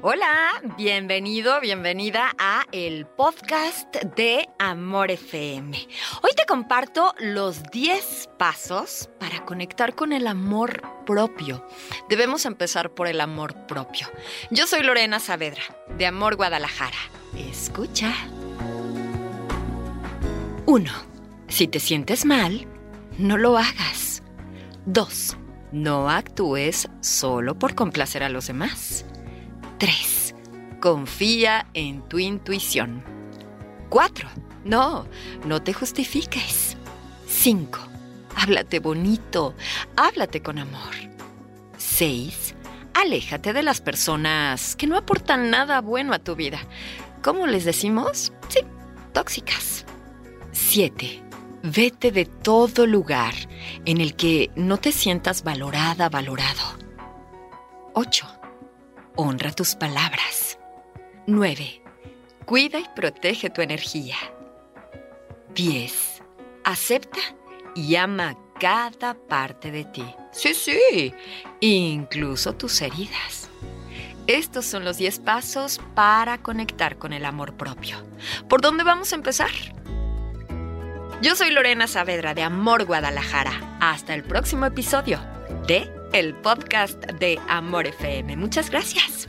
Hola, bienvenido, bienvenida a el podcast de Amor FM. Hoy te comparto los 10 pasos para conectar con el amor propio. Debemos empezar por el amor propio. Yo soy Lorena Saavedra, de Amor Guadalajara. Escucha. 1. Si te sientes mal, no lo hagas. 2. No actúes solo por complacer a los demás. 3. Confía en tu intuición. 4. No, no te justifiques. 5. Háblate bonito, háblate con amor. 6. Aléjate de las personas que no aportan nada bueno a tu vida. ¿Cómo les decimos? Sí, tóxicas. 7. Vete de todo lugar en el que no te sientas valorada, valorado. 8 honra tus palabras. 9. Cuida y protege tu energía. 10. Acepta y ama cada parte de ti. Sí, sí, incluso tus heridas. Estos son los 10 pasos para conectar con el amor propio. ¿Por dónde vamos a empezar? Yo soy Lorena Saavedra de Amor Guadalajara. Hasta el próximo episodio de el podcast de Amor FM. Muchas gracias.